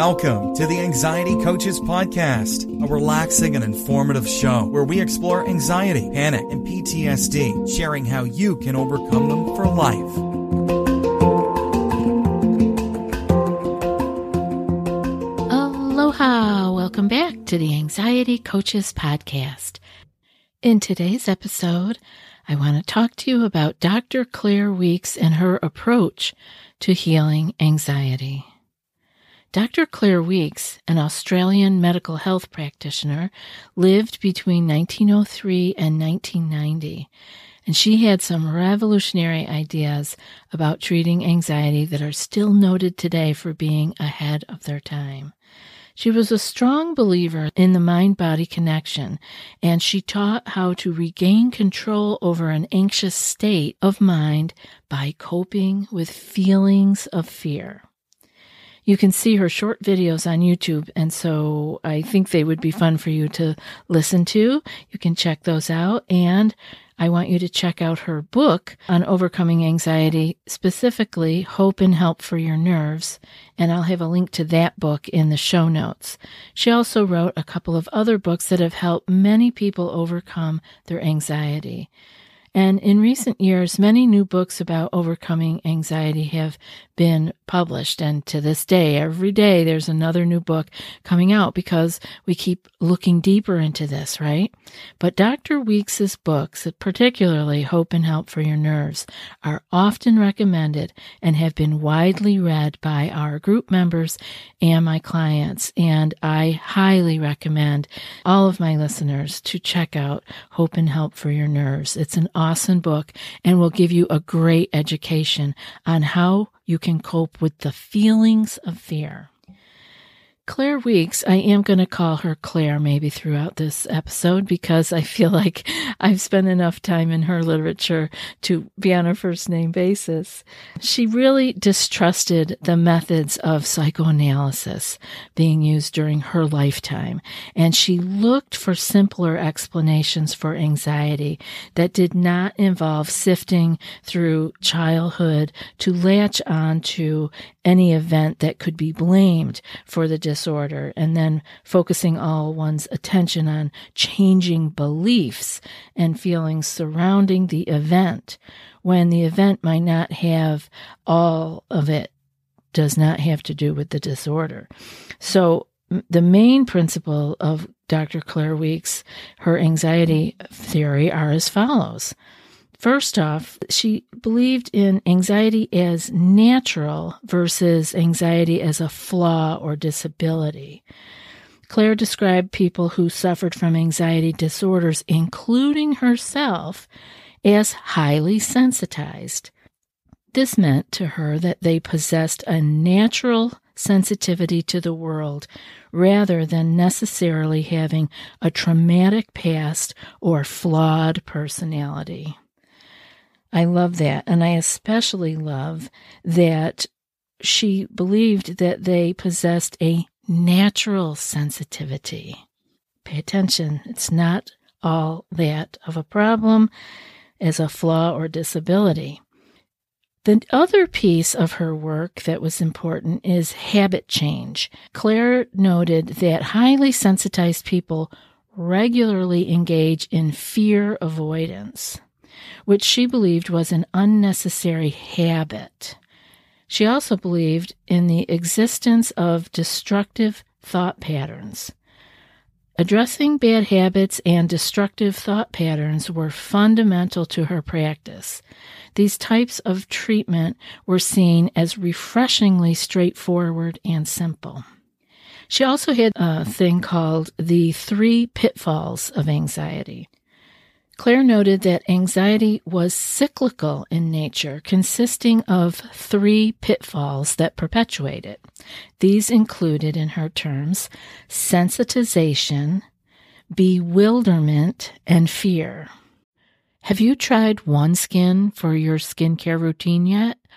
Welcome to the Anxiety Coaches Podcast, a relaxing and informative show where we explore anxiety, panic, and PTSD, sharing how you can overcome them for life. Aloha! Welcome back to the Anxiety Coaches Podcast. In today's episode, I want to talk to you about Dr. Claire Weekes and her approach to healing anxiety. Dr. Claire Weekes, an Australian medical health practitioner, lived between 1903 and 1990, and she had some revolutionary ideas about treating anxiety that are still noted today for being ahead of their time. She was a strong believer in the mind body connection, and she taught how to regain control over an anxious state of mind by coping with feelings of fear. You can see her short videos on YouTube, and so I think they would be fun for you to listen to. You can check those out, and I want you to check out her book on overcoming anxiety, specifically Hope and Help for Your Nerves, and I'll have a link to that book in the show notes. She also wrote a couple of other books that have helped many people overcome their anxiety. And in recent years, many new books about overcoming anxiety have been published. And to this day, every day there's another new book coming out because we keep looking deeper into this, right? But Dr. Weekes's books, particularly Hope and Help for Your Nerves, are often recommended and have been widely read by our group members and my clients. And I highly recommend all of my listeners to check out Hope and Help for Your Nerves. It's an awesome book and will give you a great education on how you can cope with the feelings of fear. Claire Weekes, I am going to call her Claire maybe throughout this episode because I feel like I've spent enough time in her literature to be on a first name basis. She really distrusted the methods of psychoanalysis being used during her lifetime, and she looked for simpler explanations for anxiety that did not involve sifting through childhood to latch on to any event that could be blamed for the disorder and then focusing all one's attention on changing beliefs and feelings surrounding the event when the event might not have all of it does not have to do with the disorder. So the main principle of Dr. Claire Weekes, her anxiety theory are as follows. First off, she believed in anxiety as natural versus anxiety as a flaw or disability. Claire described people who suffered from anxiety disorders, including herself, as highly sensitized. This meant to her that they possessed a natural sensitivity to the world rather than necessarily having a traumatic past or flawed personality. I love that. And I especially love that she believed that they possessed a natural sensitivity. Pay attention, it's not all that of a problem as a flaw or disability. The other piece of her work that was important is habit change. Claire noted that highly sensitized people regularly engage in fear avoidance. Which she believed was an unnecessary habit. She also believed in the existence of destructive thought patterns. Addressing bad habits and destructive thought patterns were fundamental to her practice. These types of treatment were seen as refreshingly straightforward and simple. She also had a thing called the three pitfalls of anxiety. Claire noted that anxiety was cyclical in nature, consisting of three pitfalls that perpetuate it. These included, in her terms, sensitization, bewilderment, and fear. Have you tried OneSkin for your skincare routine yet?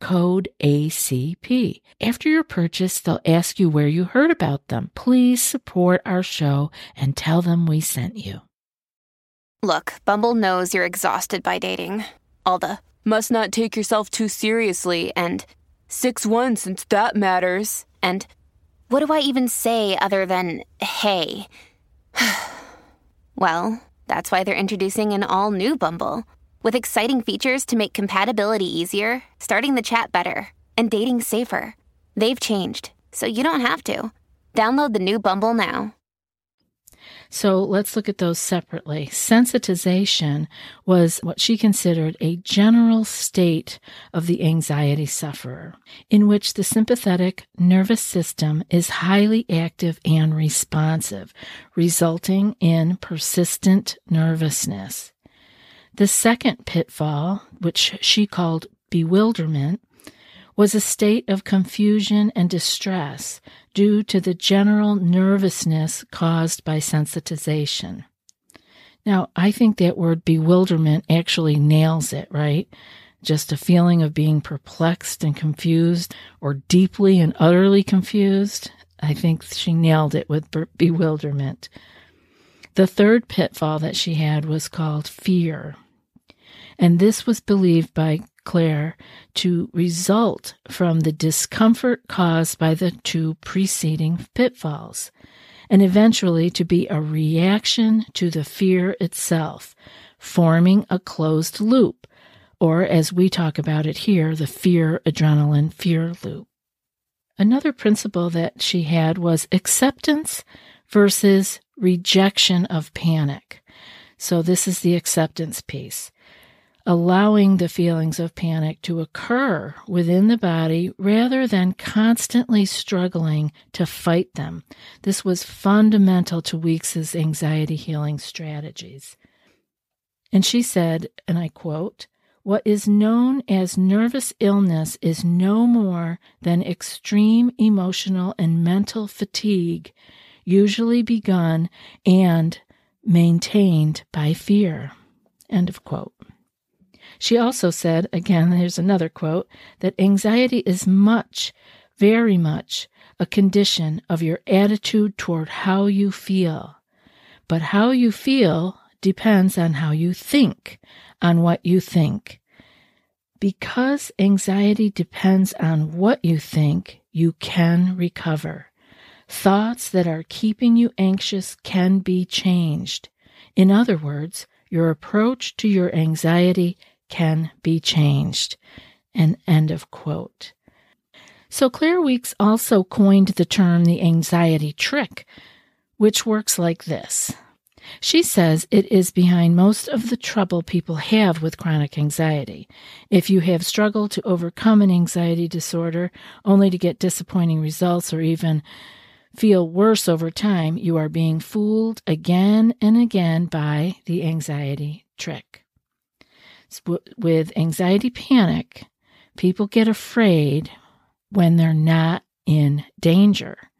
code ACP. After your purchase, they'll ask you where you heard about them. Please support our show and tell them we sent you. Look, Bumble knows you're exhausted by dating. All the must not take yourself too seriously and 6 1 since that matters. And what do I even say other than hey? well, that's why they're introducing an all new Bumble. With exciting features to make compatibility easier, starting the chat better, and dating safer. They've changed, so you don't have to. Download the new Bumble now. So let's look at those separately. Sensitization was what she considered a general state of the anxiety sufferer, in which the sympathetic nervous system is highly active and responsive, resulting in persistent nervousness. The second pitfall, which she called bewilderment, was a state of confusion and distress due to the general nervousness caused by sensitization. Now, I think that word bewilderment actually nails it, right? Just a feeling of being perplexed and confused or deeply and utterly confused. I think she nailed it with bewilderment. The third pitfall that she had was called fear and this was believed by Claire to result from the discomfort caused by the two preceding pitfalls, and eventually to be a reaction to the fear itself, forming a closed loop, or as we talk about it here, the fear adrenaline fear loop. Another principle that she had was acceptance versus rejection of panic. So, this is the acceptance piece allowing the feelings of panic to occur within the body rather than constantly struggling to fight them. This was fundamental to Weekes's anxiety healing strategies. And she said, and I quote, what is known as nervous illness is no more than extreme emotional and mental fatigue, usually begun and maintained by fear. End of quote. She also said, again, here's another quote, that anxiety is much, very much, a condition of your attitude toward how you feel. But how you feel depends on how you think, on what you think. Because anxiety depends on what you think, you can recover. Thoughts that are keeping you anxious can be changed. In other words, your approach to your anxiety can be changed. And end of quote. So Claire Weekes also coined the term the anxiety trick, which works like this. She says it is behind most of the trouble people have with chronic anxiety. If you have struggled to overcome an anxiety disorder only to get disappointing results or even feel worse over time, you are being fooled again and again by the anxiety trick. With anxiety panic, people get afraid when they're not in danger.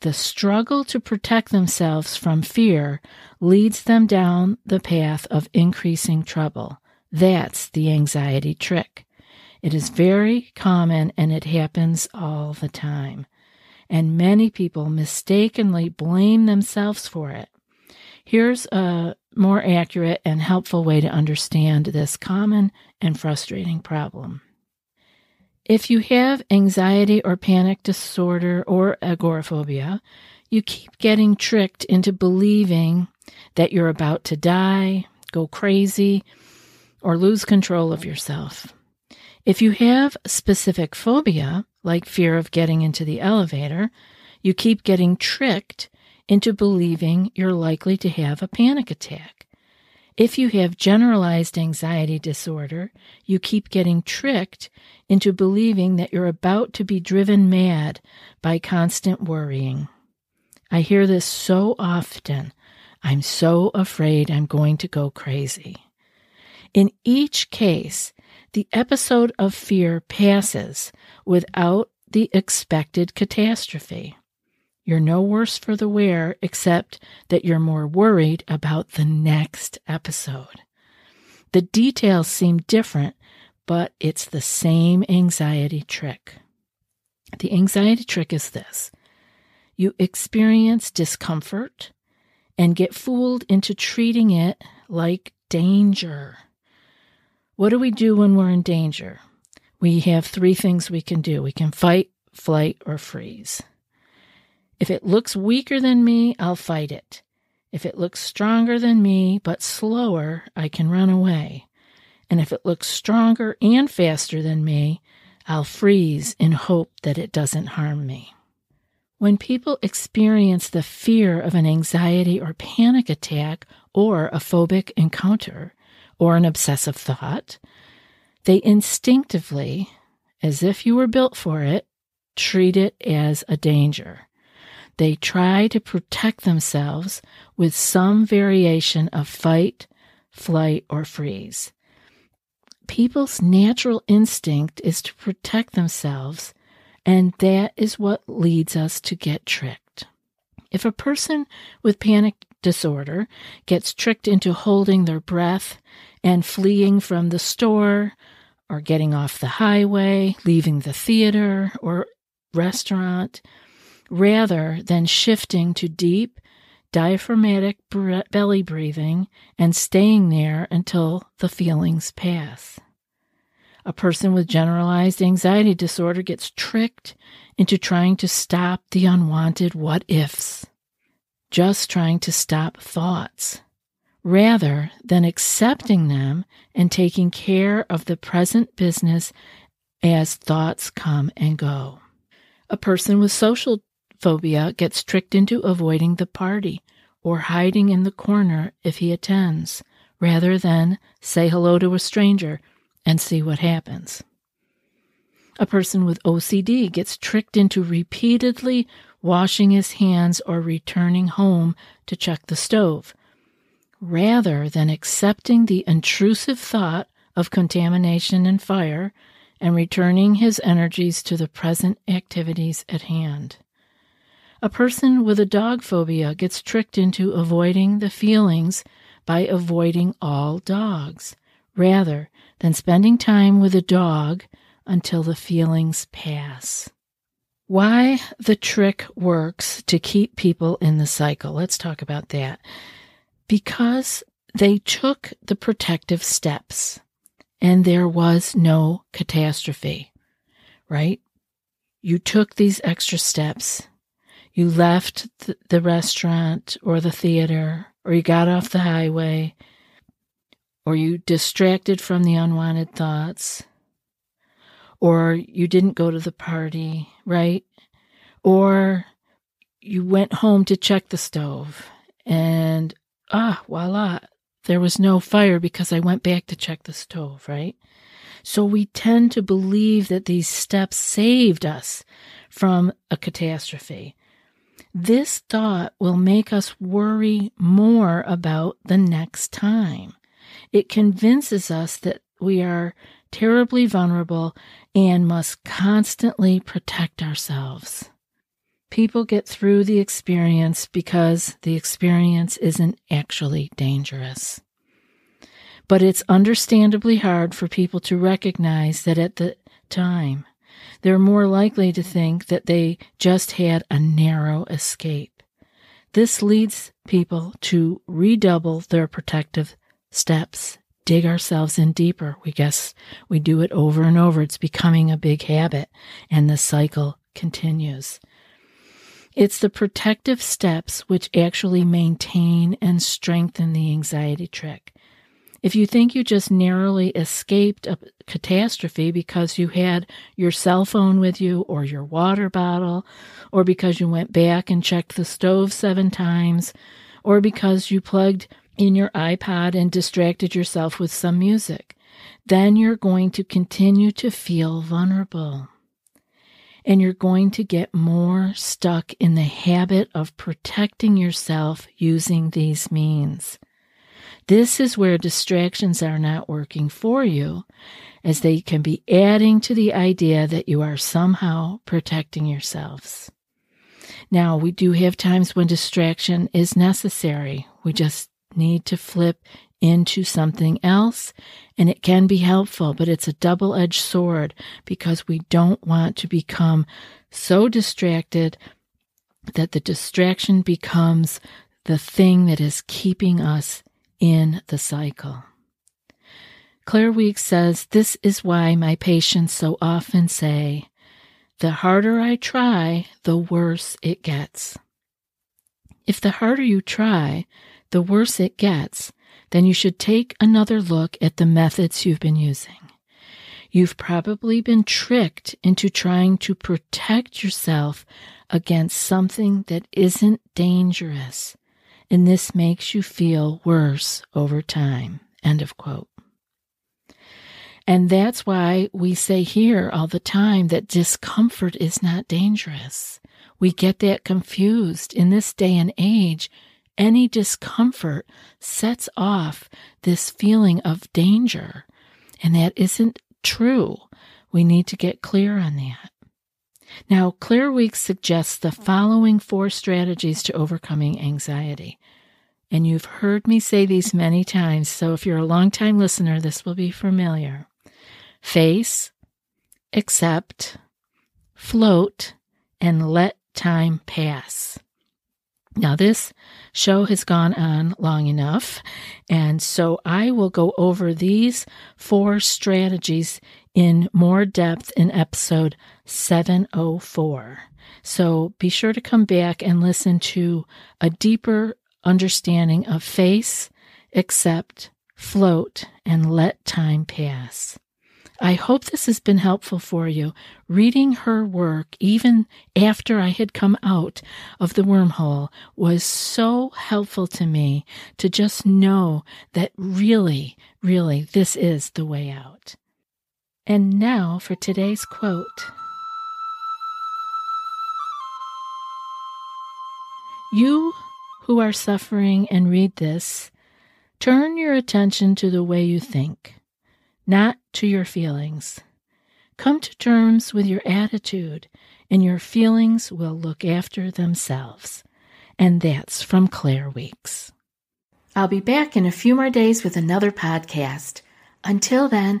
The struggle to protect themselves from fear leads them down the path of increasing trouble. That's the anxiety trick. It is very common and it happens all the time. And many people mistakenly blame themselves for it. Here's a more accurate and helpful way to understand this common and frustrating problem. If you have anxiety or panic disorder or agoraphobia, you keep getting tricked into believing that you're about to die, go crazy, or lose control of yourself. If you have specific phobia, like fear of getting into the elevator, you keep getting tricked into believing you're likely to have a panic attack. If you have generalized anxiety disorder, you keep getting tricked into believing that you're about to be driven mad by constant worrying. I hear this so often. I'm so afraid I'm going to go crazy. In each case, the episode of fear passes without the expected catastrophe. You're no worse for the wear, except that you're more worried about the next episode. The details seem different, but it's the same anxiety trick. The anxiety trick is this you experience discomfort and get fooled into treating it like danger. What do we do when we're in danger? We have three things we can do we can fight, flight, or freeze. If it looks weaker than me, I'll fight it. If it looks stronger than me, but slower, I can run away. And if it looks stronger and faster than me, I'll freeze in hope that it doesn't harm me. When people experience the fear of an anxiety or panic attack or a phobic encounter or an obsessive thought, they instinctively, as if you were built for it, treat it as a danger. They try to protect themselves with some variation of fight, flight, or freeze. People's natural instinct is to protect themselves, and that is what leads us to get tricked. If a person with panic disorder gets tricked into holding their breath and fleeing from the store, or getting off the highway, leaving the theater or restaurant, rather than shifting to deep, diaphragmatic belly breathing and staying there until the feelings pass. A person with generalized anxiety disorder gets tricked into trying to stop the unwanted what ifs, just trying to stop thoughts, rather than accepting them and taking care of the present business as thoughts come and go. A person with social phobia gets tricked into avoiding the party or hiding in the corner if he attends, rather than say hello to a stranger and see what happens. A person with OCD gets tricked into repeatedly washing his hands or returning home to check the stove, rather than accepting the intrusive thought of contamination and fire and returning his energies to the present activities at hand. A person with a dog phobia gets tricked into avoiding the feelings by avoiding all dogs, rather than spending time with a dog until the feelings pass. Why the trick works to keep people in the cycle. Let's talk about that. Because they took the protective steps and there was no catastrophe, right? You took these extra steps you left the restaurant or the theater or you got off the highway, or you distracted from the unwanted thoughts, or you didn't go to the party, right? Or you went home to check the stove and ah, voila, there was no fire because I went back to check the stove, right? So we tend to believe that these steps saved us from a catastrophe. This thought will make us worry more about the next time. It convinces us that we are terribly vulnerable and must constantly protect ourselves. People get through the experience because the experience isn't actually dangerous. But it's understandably hard for people to recognize that at the time they're more likely to think that they just had a narrow escape. This leads people to redouble their protective steps, dig ourselves in deeper. We guess we do it over and over. It's becoming a big habit, and the cycle continues. It's the protective steps which actually maintain and strengthen the anxiety trick. If you think you just narrowly escaped a catastrophe because you had your cell phone with you or your water bottle, or because you went back and checked the stove seven times, or because you plugged in your iPod and distracted yourself with some music, then you're going to continue to feel vulnerable. And you're going to get more stuck in the habit of protecting yourself using these means. This is where distractions are not working for you, as they can be adding to the idea that you are somehow protecting yourselves. Now, we do have times when distraction is necessary. We just need to flip into something else, and it can be helpful, but it's a double edged sword because we don't want to become so distracted that the distraction becomes the thing that is keeping us in the cycle. Claire Weekes says, This is why my patients so often say, The harder I try, the worse it gets. If the harder you try, the worse it gets, then you should take another look at the methods you've been using. You've probably been tricked into trying to protect yourself against something that isn't dangerous and this makes you feel worse over time. End of quote. And that's why we say here all the time that discomfort is not dangerous. We get that confused. In this day and age, any discomfort sets off this feeling of danger. And that isn't true. We need to get clear on that. Now, Claire Weekes suggests the following four strategies to overcoming anxiety. And you've heard me say these many times, so if you're a long-time listener, this will be familiar. Face, accept, float, and let time pass. Now, this show has gone on long enough, and so I will go over these four strategies in more depth in episode 704. So be sure to come back and listen to a deeper understanding of face, accept, float, and let time pass. I hope this has been helpful for you. Reading her work, even after I had come out of the wormhole, was so helpful to me to just know that really, really, this is the way out. And now for today's quote. You who are suffering and read this, turn your attention to the way you think not to your feelings. Come to terms with your attitude, and your feelings will look after themselves. And that's from Claire Weekes. I'll be back in a few more days with another podcast. Until then,